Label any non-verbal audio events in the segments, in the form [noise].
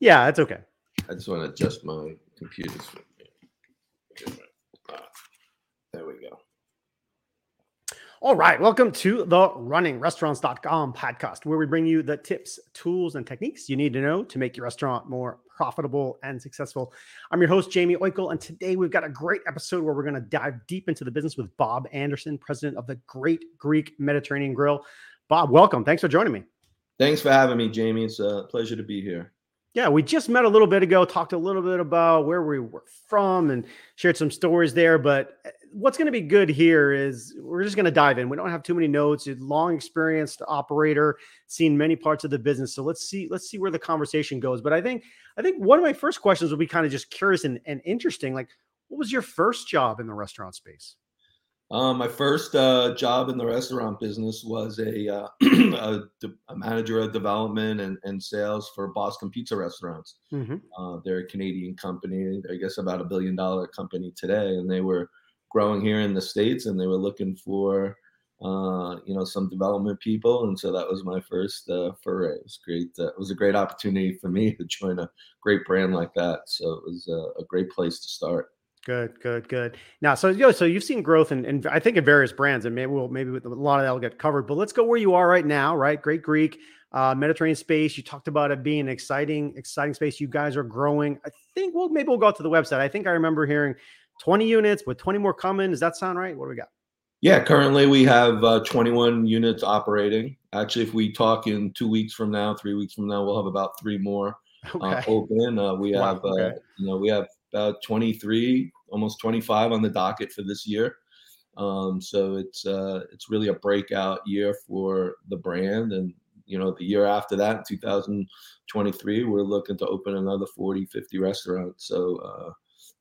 Yeah, that's okay. I just want to adjust my computers. There we go. All right. Welcome to the Running runningrestaurants.com podcast, where we bring you the tips, tools, and techniques you need to know to make your restaurant more profitable and successful. I'm your host, Jamie Oikle, and today we've got a great episode where we're going to dive deep into the business with Bob Anderson, president of the Great Greek Mediterranean Grill. Bob, welcome. Thanks for joining me. Thanks for having me, Jamie. It's a pleasure to be here. Yeah, we just met a little bit ago, talked a little bit about where we were from and shared some stories there. But eh, what's going to be good here is we're just going to dive in. We don't have too many notes. Long experienced operator, seen many parts of the business. So let's see, let's see where the conversation goes. But I think, I think one of my first questions will be kind of just curious and, and interesting. Like, what was your first job in the restaurant space? Um, my first uh, job in the restaurant business was a, uh, [clears throat] a, a, manager of development and, and, sales for Boston Pizza Restaurants. Mm-hmm. Uh, they're a Canadian company, I guess about a billion dollar company today, and they were growing here in the states, and they were looking for uh, you know some development people, and so that was my first uh, foray. It was great. Uh, it was a great opportunity for me [laughs] to join a great brand like that. So it was a, a great place to start. Good, good, good. Now, so you know, so you've seen growth and in, in, I think in various brands, and maybe we'll maybe a lot of that will get covered. But let's go where you are right now, right? Great Greek, uh, Mediterranean space. You talked about it being an exciting, exciting space. You guys are growing. I think we'll maybe we'll go out to the website. I think I remember hearing 20 units with 20 more coming. Does that sound right? What do we got? Yeah, currently we have uh, 21 units operating. Actually, if we talk in two weeks from now, three weeks from now, we'll have about three more uh, open. Uh, we have, wow, okay. you know, we have about 23 almost 25 on the docket for this year. Um, so it's uh, it's really a breakout year for the brand, and you know the year after that, 2023, we're looking to open another 40, 50 restaurants. So uh,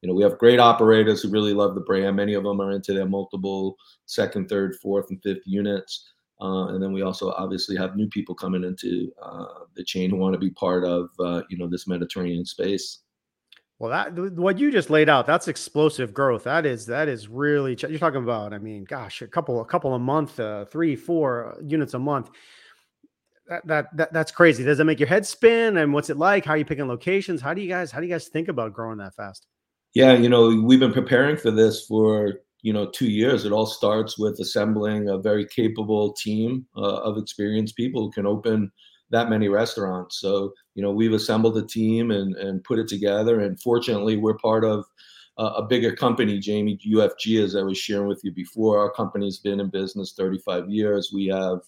you know we have great operators who really love the brand. Many of them are into their multiple second, third, fourth, and fifth units. Uh, and then we also obviously have new people coming into uh, the chain who want to be part of uh, you know this Mediterranean space. Well, that what you just laid out, that's explosive growth. That is that is really you're talking about. I mean, gosh, a couple a couple a month, uh, three, four units a month. That, that that that's crazy. Does it make your head spin? And what's it like? How are you picking locations? How do you guys how do you guys think about growing that fast? Yeah, you know, we've been preparing for this for you know two years. It all starts with assembling a very capable team uh, of experienced people who can open that many restaurants. So, you know, we've assembled a team and, and put it together. And fortunately, we're part of a bigger company, Jamie, UFG, as I was sharing with you before. Our company's been in business 35 years. We have,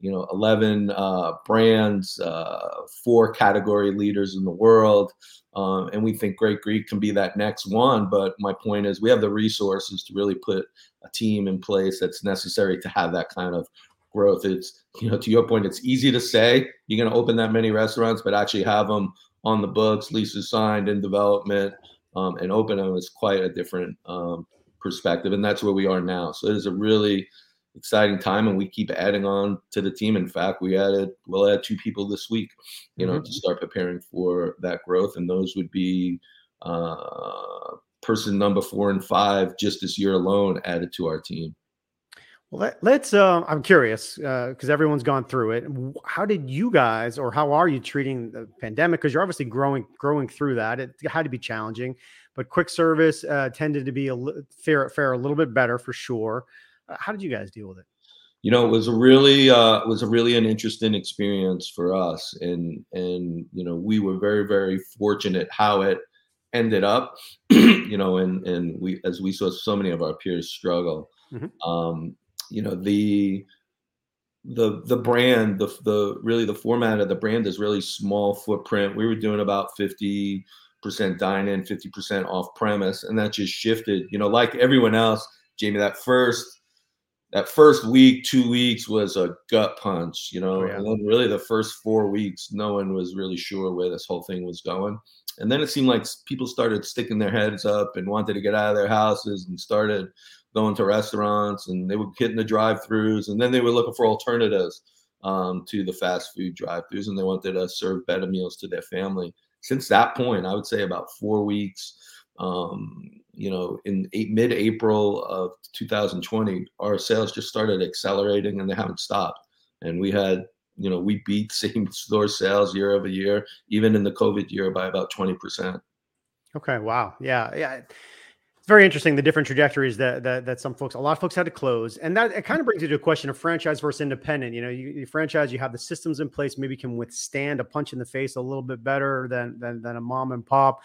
you know, 11 uh, brands, uh, four category leaders in the world. Um, and we think Great Greek can be that next one. But my point is, we have the resources to really put a team in place that's necessary to have that kind of growth. It's you know to your point, it's easy to say you're going to open that many restaurants, but actually have them on the books, leases signed, in development, um, and open them is quite a different um, perspective, and that's where we are now. So it is a really exciting time, and we keep adding on to the team. In fact, we added we'll add two people this week, you know, mm-hmm. to start preparing for that growth, and those would be. Uh, person number four and five just this year alone added to our team. Well, let, us uh, I'm curious because uh, everyone's gone through it. How did you guys, or how are you treating the pandemic? Because you're obviously growing, growing through that. It had to be challenging, but quick service uh, tended to be a li- fair, fair, a little bit better for sure. Uh, how did you guys deal with it? You know, it was a really, uh, was a really an interesting experience for us, and and you know, we were very, very fortunate how it ended up. [clears throat] you know, and and we, as we saw so many of our peers struggle. Mm-hmm. Um, you know the the the brand the the really the format of the brand is really small footprint. We were doing about 50 percent dine in 50 percent off premise and that just shifted. You know like everyone else jamie that first that first week two weeks was a gut punch you know oh, yeah. and then really the first four weeks no one was really sure where this whole thing was going. And then it seemed like people started sticking their heads up and wanted to get out of their houses and started going to restaurants and they were hitting the drive-throughs and then they were looking for alternatives um, to the fast food drive-throughs and they wanted to serve better meals to their family. Since that point, I would say about four weeks, um, you know, in mid-April of 2020, our sales just started accelerating and they haven't stopped. And we had you know, we beat [laughs] same store sales year over year, even in the COVID year by about 20%. Okay. Wow. Yeah. Yeah. It's very interesting the different trajectories that, that that some folks, a lot of folks had to close, and that it kind of brings you to a question of franchise versus independent. You know, you, you franchise, you have the systems in place, maybe can withstand a punch in the face a little bit better than than, than a mom and pop.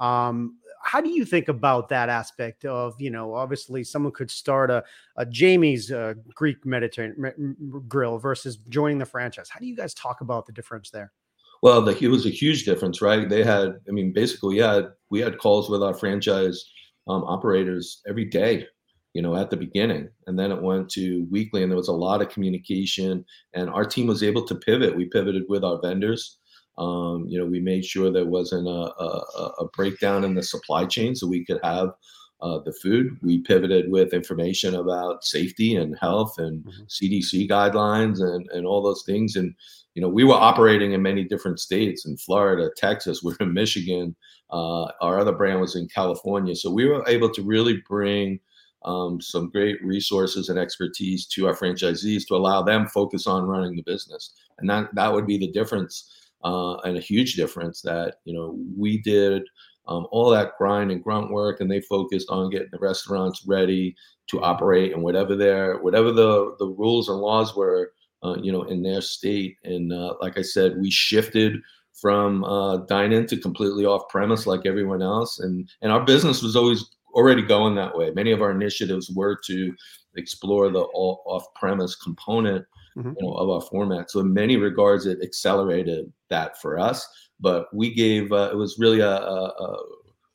Um, how do you think about that aspect of you know obviously someone could start a, a jamie's uh, greek mediterranean grill versus joining the franchise how do you guys talk about the difference there well the, it was a huge difference right they had i mean basically yeah we had calls with our franchise um, operators every day you know at the beginning. And then it went to weekly and there was a lot of communication and our team was able to pivot. We pivoted with our vendors. Um, you know, we made sure there wasn't a, a, a, breakdown in the supply chain so we could have uh, the food. We pivoted with information about safety and health and mm-hmm. CDC guidelines and, and all those things. And, you know, we were operating in many different states in Florida, Texas, [laughs] we're in Michigan. Uh, our other brand was in California. So we were able to really bring um, some great resources and expertise to our franchisees to allow them focus on running the business. And that, that would be the difference uh, and a huge difference that you know we did um, all that grind and grunt work, and they focused on getting the restaurants ready to operate and whatever their whatever the the rules and laws were, uh, you know, in their state. And uh, like I said, we shifted from uh, dine-in to completely off-premise like everyone else, and and our business was always already going that way. Many of our initiatives were to explore the off-premise component mm-hmm. you know, of our format. So in many regards, it accelerated that for us. But we gave uh, it was really a, a, a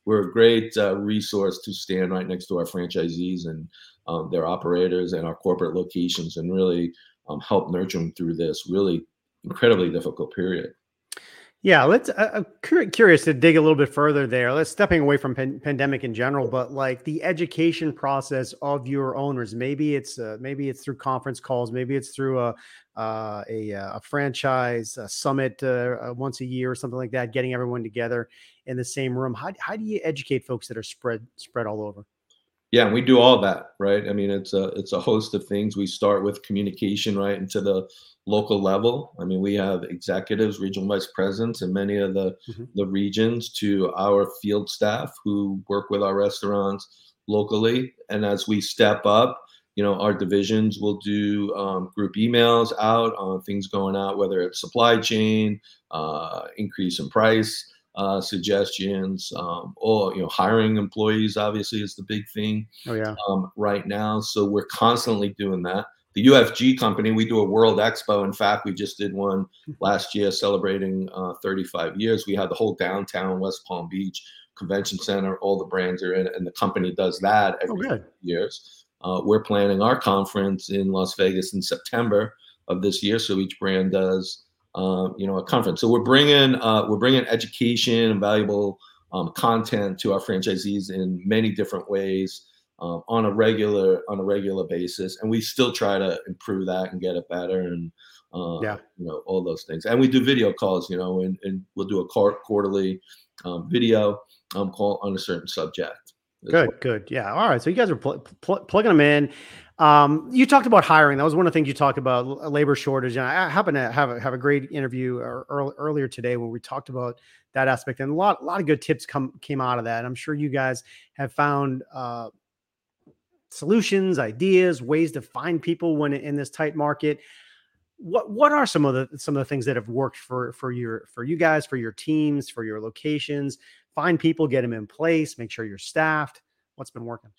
we're a great uh, resource to stand right next to our franchisees and um, their operators and our corporate locations and really um, help nurture them through this really incredibly difficult period. Yeah, let's. Uh, I'm curious to dig a little bit further there. Let's stepping away from pan- pandemic in general, but like the education process of your owners. Maybe it's uh, maybe it's through conference calls. Maybe it's through a uh, a, a, franchise a summit uh, uh, once a year or something like that. Getting everyone together in the same room. How how do you educate folks that are spread spread all over? Yeah, and we do all that, right? I mean, it's a it's a host of things. We start with communication, right, into the local level. I mean, we have executives, regional vice presidents in many of the, mm-hmm. the regions to our field staff who work with our restaurants locally. And as we step up, you know, our divisions will do um, group emails out on things going out, whether it's supply chain, uh, increase in price uh, suggestions, um, or you know, hiring employees obviously is the big thing. Oh yeah. Um, right now, so we're constantly doing that the UFG company, we do a World Expo. In fact, we just did one last year celebrating uh, 35 years. We had the whole downtown West Palm Beach Convention Center, all the brands are in it, and the company does that oh, every oh, years. Uh, we're planning our conference in Las Vegas in September of this year, so each brand does, uh, you know, a conference. So we're bringing uh, we're bringing education and valuable um, content to our franchisees in many different ways um, on a regular on a regular basis, and we still try to improve that and get it better and uh, yeah, you know all those things. And we do video calls, you know, and, and we'll do a quarterly um, video um, call on a certain subject. Good, well. good, yeah. All right, so you guys are pl- pl- plugging them in. Um, you talked about hiring. That was one of the things you talked about labor shortage. And I happen to have a, have a great interview earlier today when we talked about that aspect, and a lot a lot of good tips come came out of that. I'm sure you guys have found uh, solutions, ideas, ways to find people when in this tight market. What what are some of the some of the things that have worked for for your for you guys, for your teams, for your locations? Find people, get them in place, make sure you're staffed. What's been working?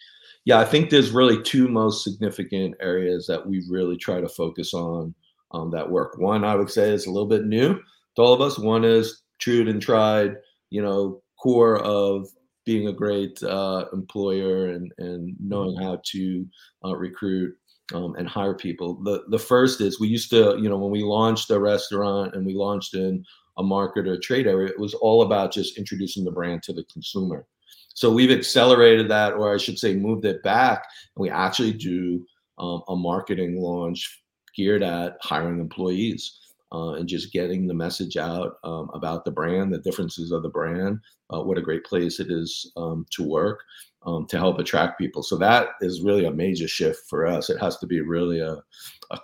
Yeah, I think there's really two most significant areas that we really try to focus on um, that work. One, I would say, is a little bit new to all of us. One is true and tried, you know, core of being a great uh, employer and and knowing mm-hmm. how to uh, recruit um, and hire people. The the first is we used to you know when we launched a restaurant and we launched in a market or a trade area, it was all about just introducing the brand to the consumer. So we've accelerated that, or I should say, moved it back, and we actually do um, a marketing launch geared at hiring employees uh, and just getting the message out um, about the brand, the differences of the brand, uh, what a great place it is um, to work. um, to help attract people. So that is really a major shift for us. It has to be really a, a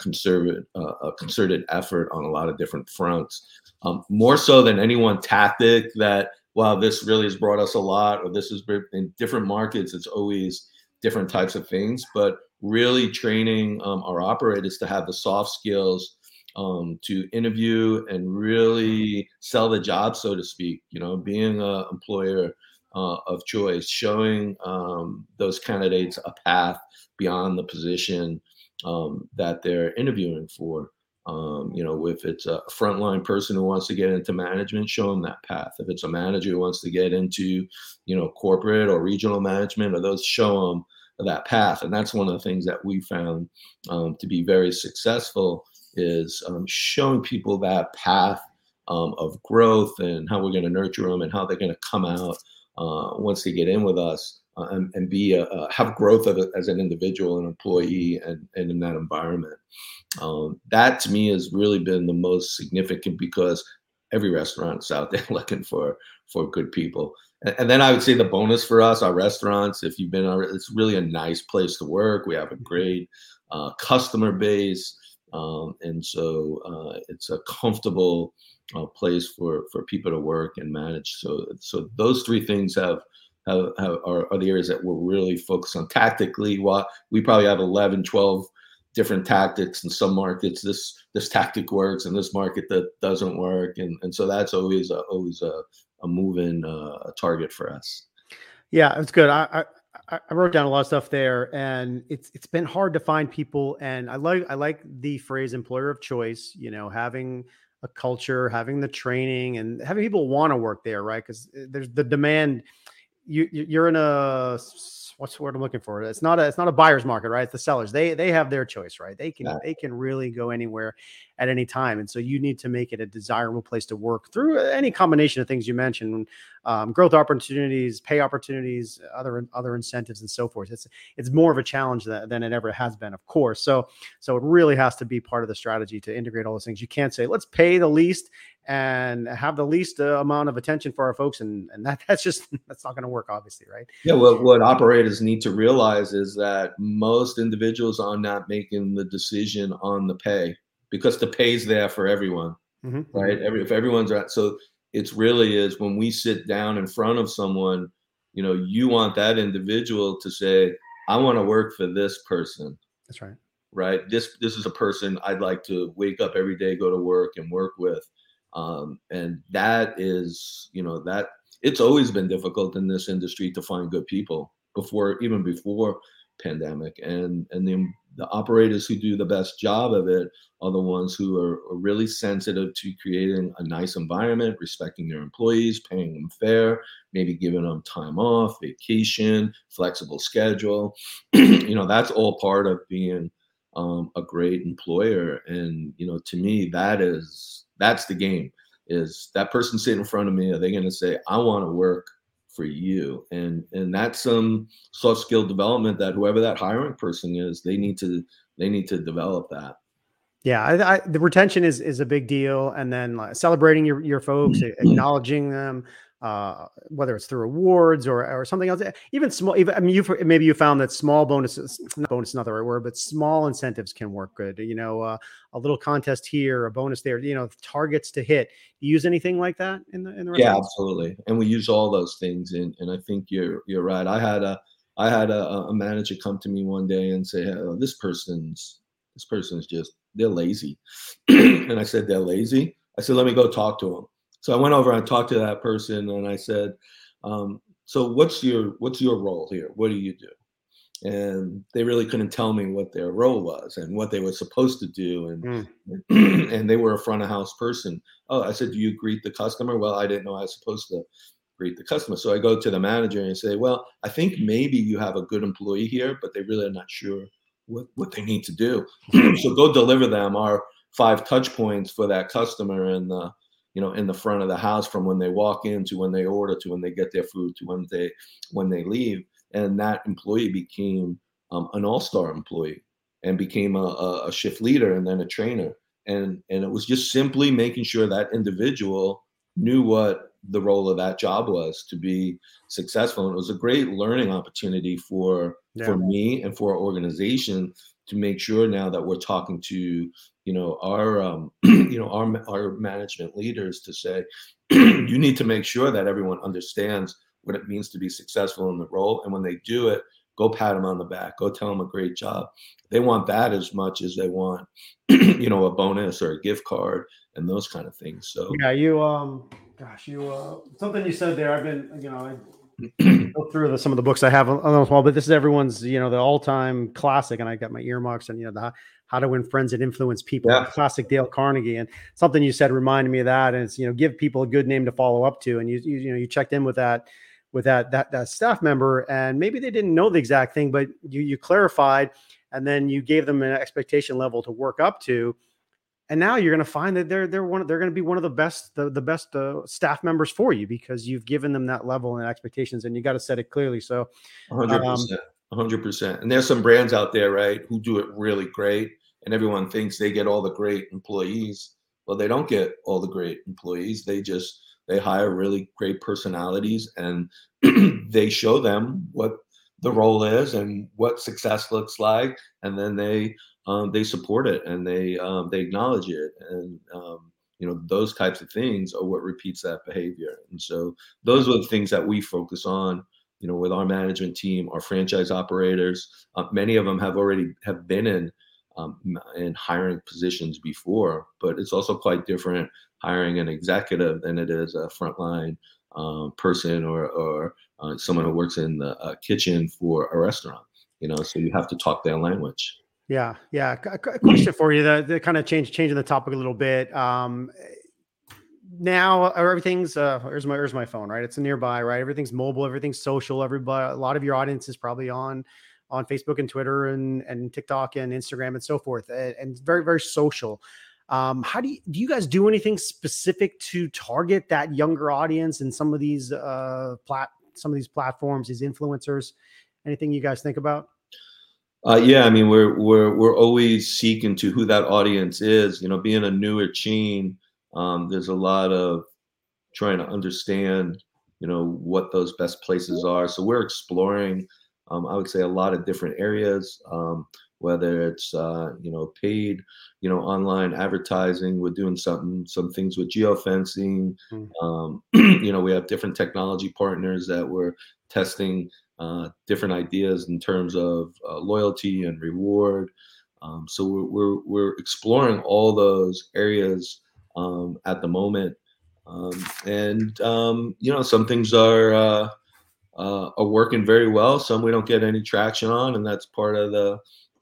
uh, a concerted effort on a lot of different fronts, um, more so than any one tactic. That while this really has brought us a lot, or this is in different markets, it's always different types of things. But really training um, our operators to have the soft skills um, to interview and really sell the job, so to speak. You know, being an employer uh, of choice, showing um, those candidates a path beyond the position um, that they're interviewing for. Um, you know, if it's a frontline person who wants to get into management, show them that path. If it's a manager who wants to get into, you know, corporate or regional management, or those, show them that path. And that's one of the things that we found um, to be very successful is um, showing people that path um, of growth and how we're going to nurture them and how they're going to come out uh, once they get in with us uh, and, and, be a, uh, have growth a, as an individual and employee and, and in that environment. Um, that to me has really been the most significant because every restaurant is out there [laughs] looking for for good people. And, and, then I would say the bonus for us, our restaurants, if you've been, it's really a nice place to work. We have a great uh, customer base. Um, and so uh, it's a comfortable uh, place for for people to work and manage. So so those three things have. Are, are the areas that we're really focused on tactically. What we probably have 11, 12 different tactics in some markets. This this tactic works, and this market that doesn't work, and and so that's always a, always a, a moving uh, target for us. Yeah, it's good. I, I I wrote down a lot of stuff there, and it's it's been hard to find people. And I like I like the phrase employer of choice. You know, having a culture, having the training, and having people want to work there, right? Because eh, there's the demand. You you're in a what's the word I'm looking for? It's not a it's not a buyer's market, right? It's the sellers. They they have their choice, right? They can yeah. they can really go anywhere at any time, and so you need to make it a desirable place to work through any combination of things you mentioned, um, growth opportunities, pay opportunities, other other incentives, and so forth. It's it's more of a challenge than, than it ever has been, of course. So so it really has to be part of the strategy to integrate all those things. You can't say let's pay the least and have the least uh, amount of attention for our folks and and that [laughs] that's just that's not going to work obviously right? Yeah what, what operators need to realize is that most individuals are not making the decision on the pay because the pay is there for everyone mm-hmm. right? Every, if everyone's right so it's really is when we sit down in front of someone you know you want that individual to say i want to work for this person. That's right. Right? This this is a person i'd like to wake up every day go to work and work with um, and that is you know that it's always been difficult in this industry to find good people before even before pandemic. And and the, the operators who do the best job of it are the ones who are, are really sensitive to creating a nice environment respecting their employees paying them fair maybe giving them time off vacation flexible schedule. [clears throat] You know that's all part of being um, a great employer. And you know to me that is that's the game. Is that person sitting in front of me? Are they going to say, "I want to work for you"? And and that's some soft skill development that whoever that hiring person is, they need to they need to develop that. Yeah, I, I, the retention is is a big deal, and then like, celebrating your your folks, mm-hmm. acknowledging them, uh, whether it's through awards or, or something else. Even small, even, I mean, you maybe you found that small bonuses, not bonus, not the right word, but small incentives can work good. You know, uh, a little contest here, a bonus there. You know, targets to hit. You use anything like that in the in the yeah, absolutely. And we use all those things, and and I think you're you're right. I had a I had a, a manager come to me one day and say, oh, "This person's this person's just they're lazy," [clears throat] and I said, "They're lazy." I said, "Let me go talk to them." So I went over and talked to that person and I said, um, so what's your what's your role here? What do you do? And they really couldn't tell me what their role was and what they were supposed to do. And mm. [clears throat] and they were a front of house person. Oh, I said, do you greet the customer? Well, I didn't know I was supposed to greet the customer. So I go to the manager and say, well, I think maybe you have a good employee here, but they really are not sure what, what they need to do. [clears throat] so go deliver them our five touch points for that customer and uh, you know in the front of the house from when they walk in to when they order to when they get their food to when they when they leave and that employee became um, an all-star employee and became a, a, shift leader and then a trainer and and it was just simply making sure that individual knew what the role of that job was to be successful. And it was a great learning opportunity for yeah. for me and for our organization to make sure now that we're talking to you know our um, [clears throat] you know our our management leaders to say [clears throat] you need to make sure that everyone understands what it means to be successful in the role. And when they do it go pat them on the back. Go tell them a great job. They want that as much as they want [clears throat] you know a bonus or a gift card and those kind of things. So yeah you um gosh you uh something you said there i've been you know I go through the, some of the books I have on the wall, but this is everyone's, you know, the all-time classic, and I got my earmarks and you know the how to win friends and influence people, yeah. classic Dale Carnegie, and something you said reminded me of that, and it's you know give people a good name to follow up to, and you you, you know you checked in with that with that that that staff member, and maybe they didn't know the exact thing, but you you clarified, and then you gave them an expectation level to work up to, and now you're going to find that they're they're one they're going to be one of the best the, the best uh, staff members for you because you've given them that level and expectations, and you got to set it clearly. So, hundred um, percent. 100%. And there's some brands out there, right, who do it really great. And everyone thinks they get all the great employees. Well, they don't get all the great employees. They just they hire really great personalities and [clears throat] they show them what the role is and what success looks like, and then they um, they support it and they um, they acknowledge it, and um, you know those types of things are what repeats that behavior. And so those are the things that we focus on. You know, with our management team, our franchise operators, uh, many of them have already have been in um, in hiring positions before, but it's also quite different hiring an executive than it is a frontline um, person or, or uh, someone who works in the uh, kitchen for a restaurant. You know, so you have to talk their language. Yeah, yeah. A question for you that, that kind of change changing the topic a little bit. Um, now uh, everything's uh here's my here's my phone right it's nearby right everything's mobile everything's social everybody a lot of your audience is probably on on facebook and twitter and and tiktok and instagram and so forth and, and very very social um, how do you do you guys do anything specific to target that younger audience and some of these uh plat some of these platforms, these influencers? Anything you guys think about? Uh, yeah, I mean, we're we're we're always seeking to who that audience is. You know, being a newer chain, um, there's a lot of trying to understand, you know, what those best places are. So we're exploring, um, I would say, a lot of different areas. Um, whether it's uh, you know paid you know online advertising we're doing something some things with geofencing mm. um, [clears throat] you know we have different technology partners that we're testing uh, different ideas in terms of uh, loyalty and reward. Um, so we're, we're, we're exploring all those areas um, at the moment. Um, and um, you know some things are uh, uh, are working very well some we don't get any traction on and that's part of the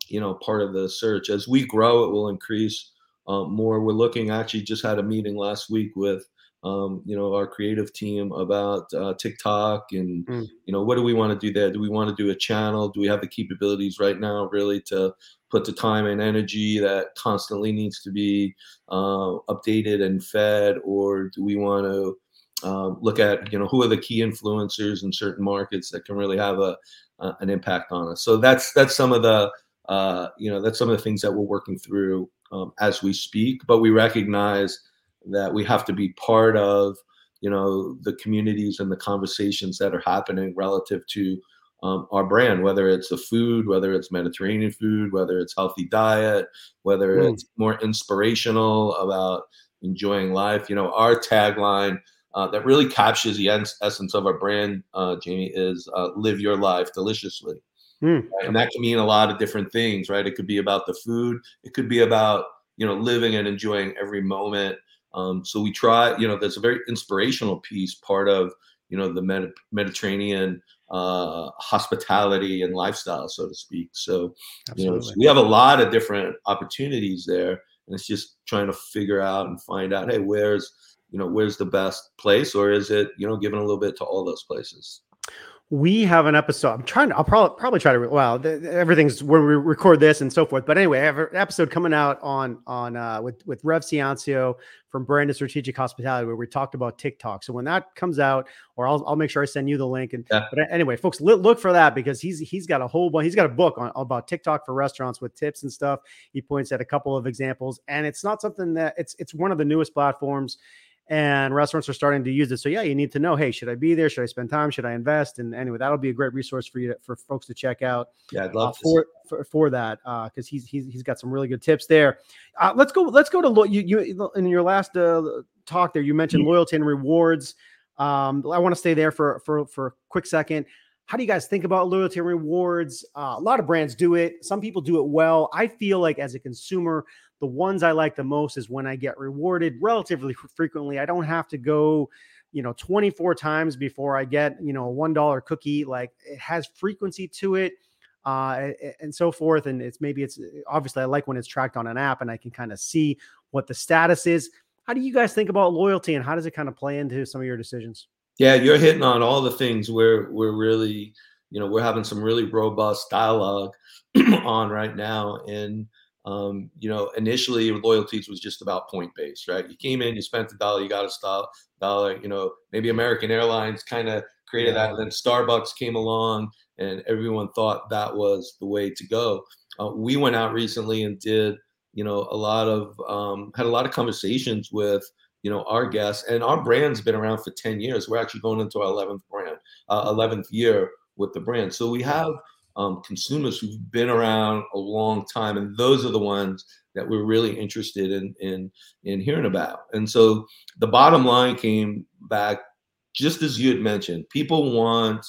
you know part of the search. As we grow it will increase um, more. We're looking actually just had a meeting last week with um, you know our creative team about uh, tiktok and mm. you know what do we want to do there do we want to do a channel do we have the capabilities right now really to put the time and energy that constantly needs to be uh, updated and fed or do we want to uh, look at you know who are the key influencers in certain markets that can really have a uh, an impact on us so that's that's some of the uh, you know, that's some of the things that we're working through um, as we speak. But we recognize that we have to be part of, you know, the communities and the conversations that are happening relative to um, our brand, whether it's the food, whether it's Mediterranean food, whether it's healthy diet, whether mm. it's more inspirational about enjoying life. You know, our tagline uh, that really captures the essence of our brand, uh, Jamie, is uh, "Live your life deliciously." Mm. Right? And that can mean a lot of different things, right? It could be about the food. It could be about you know living and enjoying every moment. Um, so we try, you know, there's a very inspirational piece, part of you know the Med- Mediterranean uh, hospitality and lifestyle, so to speak. So Absolutely. you know, so we have a lot of different opportunities there, and it's just trying to figure out and find out, hey, where's you know where's the best place, or is it you know giving a little bit to all those places? We have an episode. I'm trying to, I'll probably probably try to, well, everything's where we record this and so forth. But anyway, I have an episode coming out on, on, uh, with, with Rev Ciancio from Brand Brandon Strategic Hospitality, where we talked about TikTok. So when that comes out, or I'll, I'll make sure I send you the link. And, yeah. but anyway, folks, look for that because he's, he's got a whole bunch, he's got a book on about TikTok for restaurants with tips and stuff. He points at a couple of examples and it's not something that it's, it's one of the newest platforms and restaurants are starting to use it. So yeah, you need to know, hey, should I be there? Should I spend time? Should I invest? And anyway, that'll be a great resource for you to, for folks to check out. Yeah, I'd love uh, for, for, for that because uh, he's he's he's got some really good tips there. Uh, let's go. Let's go to lo- you. You in your last uh, talk there, you mentioned mm-hmm. loyalty and rewards. Um, I want to stay there for for for a quick second. How do you guys think about loyalty and rewards? Uh, a lot of brands do it. Some people do it well. I feel like as a consumer, the ones I like the most is when I get rewarded relatively frequently. I don't have to go, you know, 24 times before I get, you know, a $1 cookie. Like it has frequency to it uh, and so forth. And it's maybe it's obviously I like when it's tracked on an app and I can kind of see what the status is. How do you guys think about loyalty and how does it kind of play into some of your decisions? Yeah, you're hitting on all the things where we're really, you know, we're having some really robust dialogue [clears throat] on right now. And um, you know, initially loyalties was just about point based, right? You came in, you spent a dollar, you got a star dollar. You know, maybe American Airlines kind of created yeah. that, and then Starbucks came along, and everyone thought that was the way to go. Uh, we went out recently and did, you know, a lot of um, had a lot of conversations with you know our guests, and our brand's been around for ten years. We're actually going into our eleventh brand, uh, eleventh uh, year with the brand, so we have um, consumers who've been around a long time, and those are the ones that we're really interested in in in hearing about. And so the bottom line came back just as you had mentioned. People want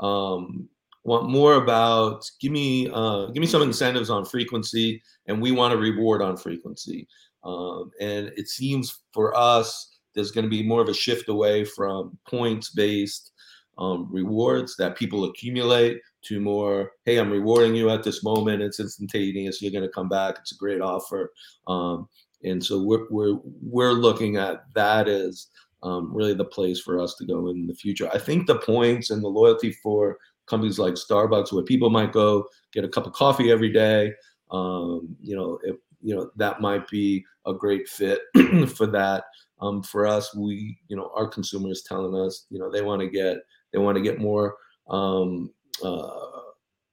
um, want more about give me uh, give me some incentives on frequency, and we want a reward on frequency. Um, and it seems for us there's going to be more of a shift away from points based um, rewards that people accumulate to more, hey, I'm rewarding you at this moment. It's instantaneous. You're going to come back. It's a great offer. Um, and so we're, we're, we're looking at that as um, really the place for us to go in the future. I think the points and the loyalty for companies like Starbucks, where people might go get a cup of coffee every day, um, you know, if, you know, that might be a great fit [clears throat] for that. Um, for us, we, you know, our consumers telling us, you know, they want to get, they want to get more um, uh,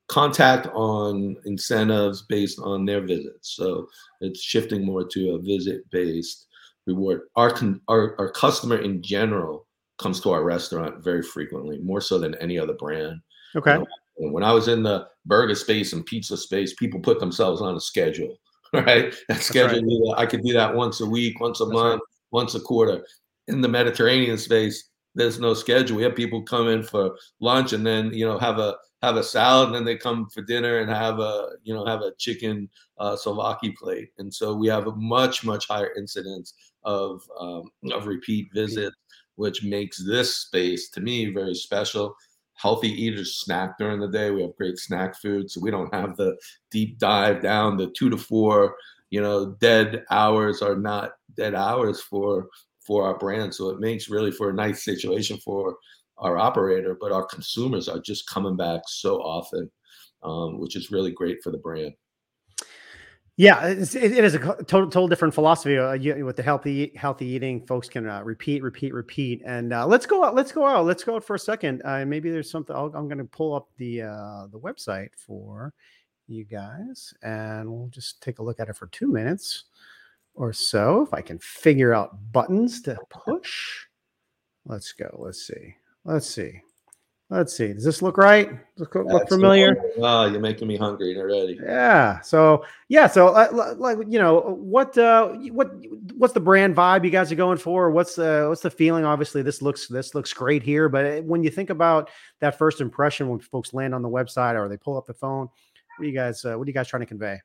contact on incentives based on their visits. So it's shifting more to a visit based reward. Our, our, our customer in general comes to our restaurant very frequently, more so than any other brand. Okay. You know, when I was in the burger space and pizza space, people put themselves on a schedule, [laughs] right? That schedule, right. I could do that once a week, once a That's month, right. once a quarter. In the Mediterranean space, there's no schedule. We have people come in for lunch and then you know have a have a salad and then they come for dinner and have a you know have a chicken uh, souvlaki plate. And so we have a much much higher incidence of um, of repeat visits, which makes this space to me very special. Healthy eaters snack during the day. We have great snack food, so we don't have the deep dive down the two to four. You know, dead hours are not dead hours for for our brand. So it makes really for a nice situation for our operator, but our consumers are just coming back so often, um, which is really great for the brand. Yeah, it, is a total, total different philosophy uh, with the healthy healthy eating. Folks can uh, repeat, repeat, repeat, and uh, let's go out. Let's go out. Let's go out for a second. Uh, maybe there's something. i am going to pull up the uh, the website for you guys, and we'll just take a look at it for two minutes or so. If I can figure out buttons to push. Let's go. Let's see. Let's see. Let's see. Does this look right? Does look, look familiar? Oh, you're making me hungry already. Yeah. So yeah. So uh, like you know what uh what what's the brand vibe you guys are going for? What's the what's the feeling? Obviously, this looks this looks great here. But uh, when you think about that first impression when folks land on the website or they pull up the phone, what you guys uh, what are you guys trying to convey?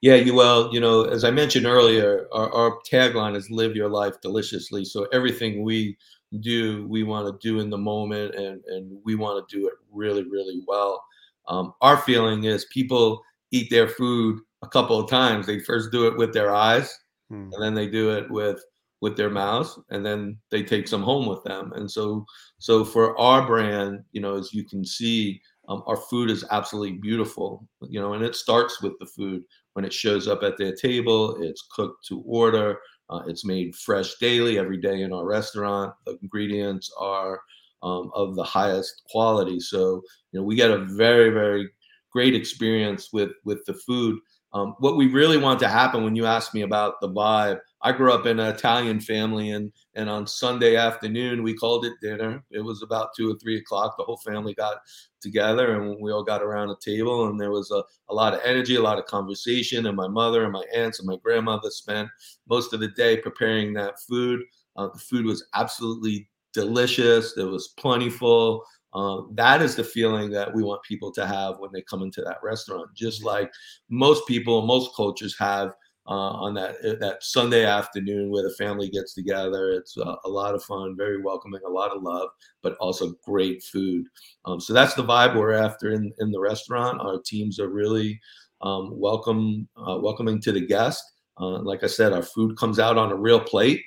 Yeah, you well, you know, as I mentioned earlier, our, our tagline is "Live your life deliciously." So everything we do, we want to do in the moment, and and we want to do it really, really well. Um, our feeling is people eat their food a couple of times. They first do it with their eyes, hmm. and then they do it with with their mouths, and then they take some home with them. And so, so for our brand, you know, as you can see, um, our food is absolutely beautiful. You know, and it starts with the food when it shows up at their table. It's cooked to order. Uh, it's made fresh daily, every day in our restaurant. The ingredients are um, of the highest quality. So, you know, we get a very, very great experience with with the food. Um, what we really want to happen when you ask me about the vibe, I grew up in an Italian family, and and on Sunday afternoon we called it dinner. It was about two or three o'clock. The whole family got together, and we all got around a table, and there was a, a lot of energy, a lot of conversation. And my mother and my aunts and my grandmother spent most of the day preparing that food. Uh, the food was absolutely delicious. It was plentiful. Uh, that is the feeling that we want people to have when they come into that restaurant. Just like most people, most cultures have uh, on that uh, that Sunday afternoon where the family gets together. It's uh, a lot of fun, very welcoming, a lot of love, but also great food. Um, so that's the vibe we're after in in the restaurant. Our teams are really um, welcome, uh, welcoming to the guest. Uh, like I said, our food comes out on a real plate.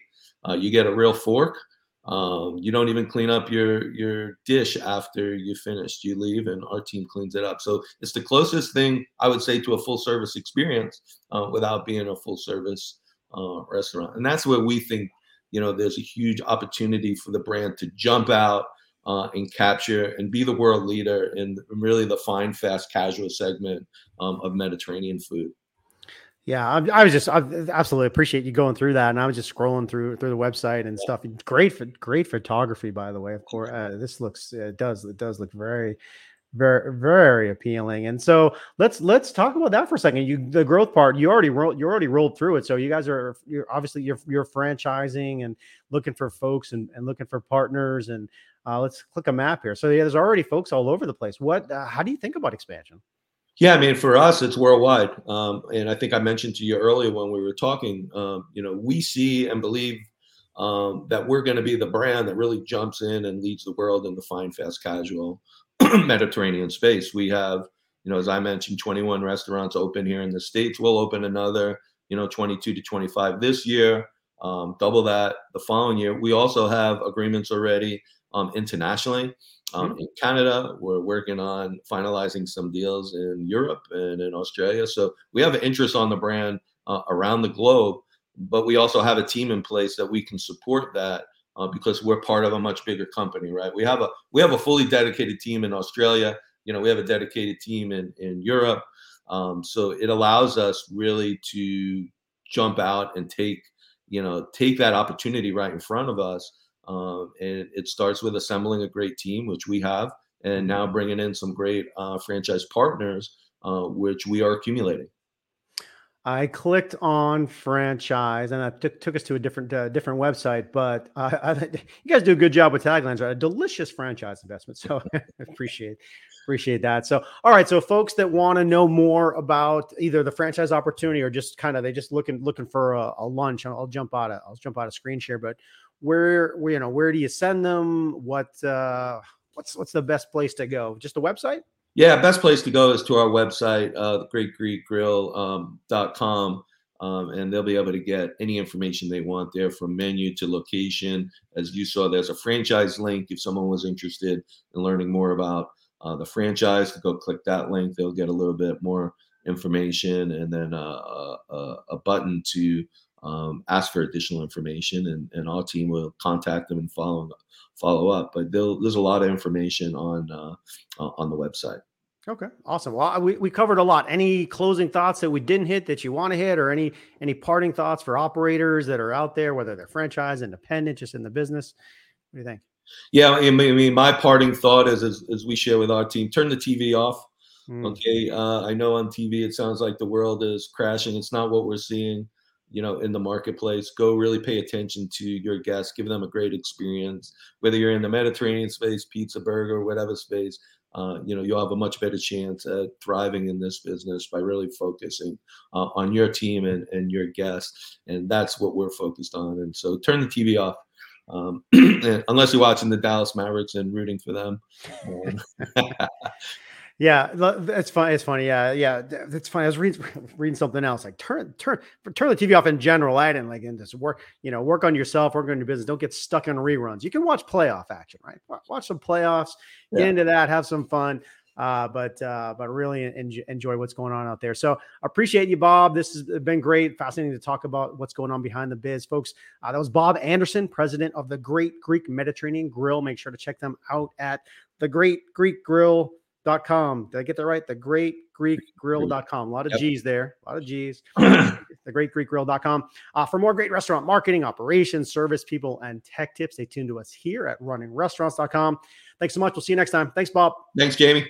Uh, you get a real fork. Um, you don't even clean up your your dish after you finished. You leave, and our team cleans it up. So it's the closest thing I would say to a full service experience uh, without being a full service uh, restaurant. And that's where we think you know there's a huge opportunity for the brand to jump out uh, and capture and be the world leader in really the fine, fast, casual segment um, of Mediterranean food. Yeah, I, I, was just I absolutely appreciate you going through that, and I was just scrolling through through the website and stuff. Great, great photography, by the way. Of course, uh, this looks it does it does look very, very very appealing. And so let's let's talk about that for a second. You the growth part you already rolled you already rolled through it. So you guys are you're obviously you're you're franchising and looking for folks and, and looking for partners and uh, let's click a map here. So yeah, there's already folks all over the place. What uh, how do you think about expansion? Yeah, I mean, for us, it's worldwide. Um, and I think I mentioned to you earlier when we were talking, um, you know, we see and believe um, that we're going to be the brand that really jumps in and leads the world in the fine, fast, casual [clears throat] Mediterranean space. We have, you know, as I mentioned, 21 restaurants open here in the States. We'll open another, you know, 22 to 25 this year, um, double that the following year. We also have agreements already um, internationally. Um, mm-hmm. in Canada, we're working on finalizing some deals in Europe and in Australia. So we have an interest on the brand uh, around the globe, but we also have a team in place that we can support that uh, because we're part of a much bigger company, right? We have a we have a fully dedicated team in Australia. You know, we have a dedicated team in in Europe. Um, so it allows us really to jump out and take you know take that opportunity right in front of us um, and it starts with assembling a great team, which we have, and now mm-hmm. bringing in some great uh, franchise partners, uh, which we are accumulating. I clicked on franchise, and that took, took us to a different uh, different website. But uh, [laughs] I, you guys do a good job with taglines, right? A delicious franchise investment. So [laughs] appreciate appreciate that. So all right, so folks that want to know more about either the franchise opportunity or just kind of they just looking looking for a, a lunch. I'll jump out of I'll jump out of screen share, but where, where you know where do you send them? What uh, what's what's the best place to go? Just the website? Yeah, best place to go is to our website, uh, the Great Greek Grill um. Um, and they'll be able to get any information they want there from menu to location. As you saw, there's a franchise link if someone was interested in learning more about uh, the franchise. Go click that link, they'll get a little bit more information, and then uh, a, a button to um, ask for additional information, and, and our team will contact them and follow follow up. But there's a lot of information on uh, on the website. Okay, awesome. Well, we, we covered a lot. Any closing thoughts that we didn't hit that you want to hit, or any any parting thoughts for operators that are out there, whether they're franchise, independent, just in the business? What do you think? Yeah, I mean, my parting thought is, as, as we share with our team, turn the TV off. Mm. Okay, uh, I know on TV it sounds like the world is crashing. It's not what we're seeing you know in the marketplace go really pay attention to your guests give them a great experience. Whether you're in the mediterranean space pizza burger whatever space uh, you know you'll have a much better chance at thriving in this business by really focusing uh, on your team and, and your guests. And that's what we're focused on. And so turn the tv off um, [clears throat] unless you're watching the dallas mavericks and rooting for them. Um, [laughs] Yeah, it's funny. It's funny. Yeah, yeah, it's funny. I was reading, [laughs] reading something else. Like turn turn turn the TV off in general. I didn't like and just work. You know, work on yourself, work on your business. Don't get stuck in reruns. You can watch playoff action, right? Watch some playoffs. Get yeah. into that. Have some fun. Uh, but uh, but really enjoy, enjoy what's going on out there. So appreciate you, Bob. This has been great, fascinating to talk about what's going on behind the biz, folks. Uh, that was Bob Anderson, president of the Great Greek Mediterranean Grill. Make sure to check them out at the Great Greek Grill dot com. Did I get that right? The great Greek grill.com. A lot of yep. G's there. A lot of G's. [clears throat] thegreatgreekgrill.com. Uh, for more great restaurant marketing, operations, service, people, and tech tips, stay tuned to us here at runningrestaurants.com. Thanks so much. We'll see you next time. Thanks, Bob. Thanks, Jamie.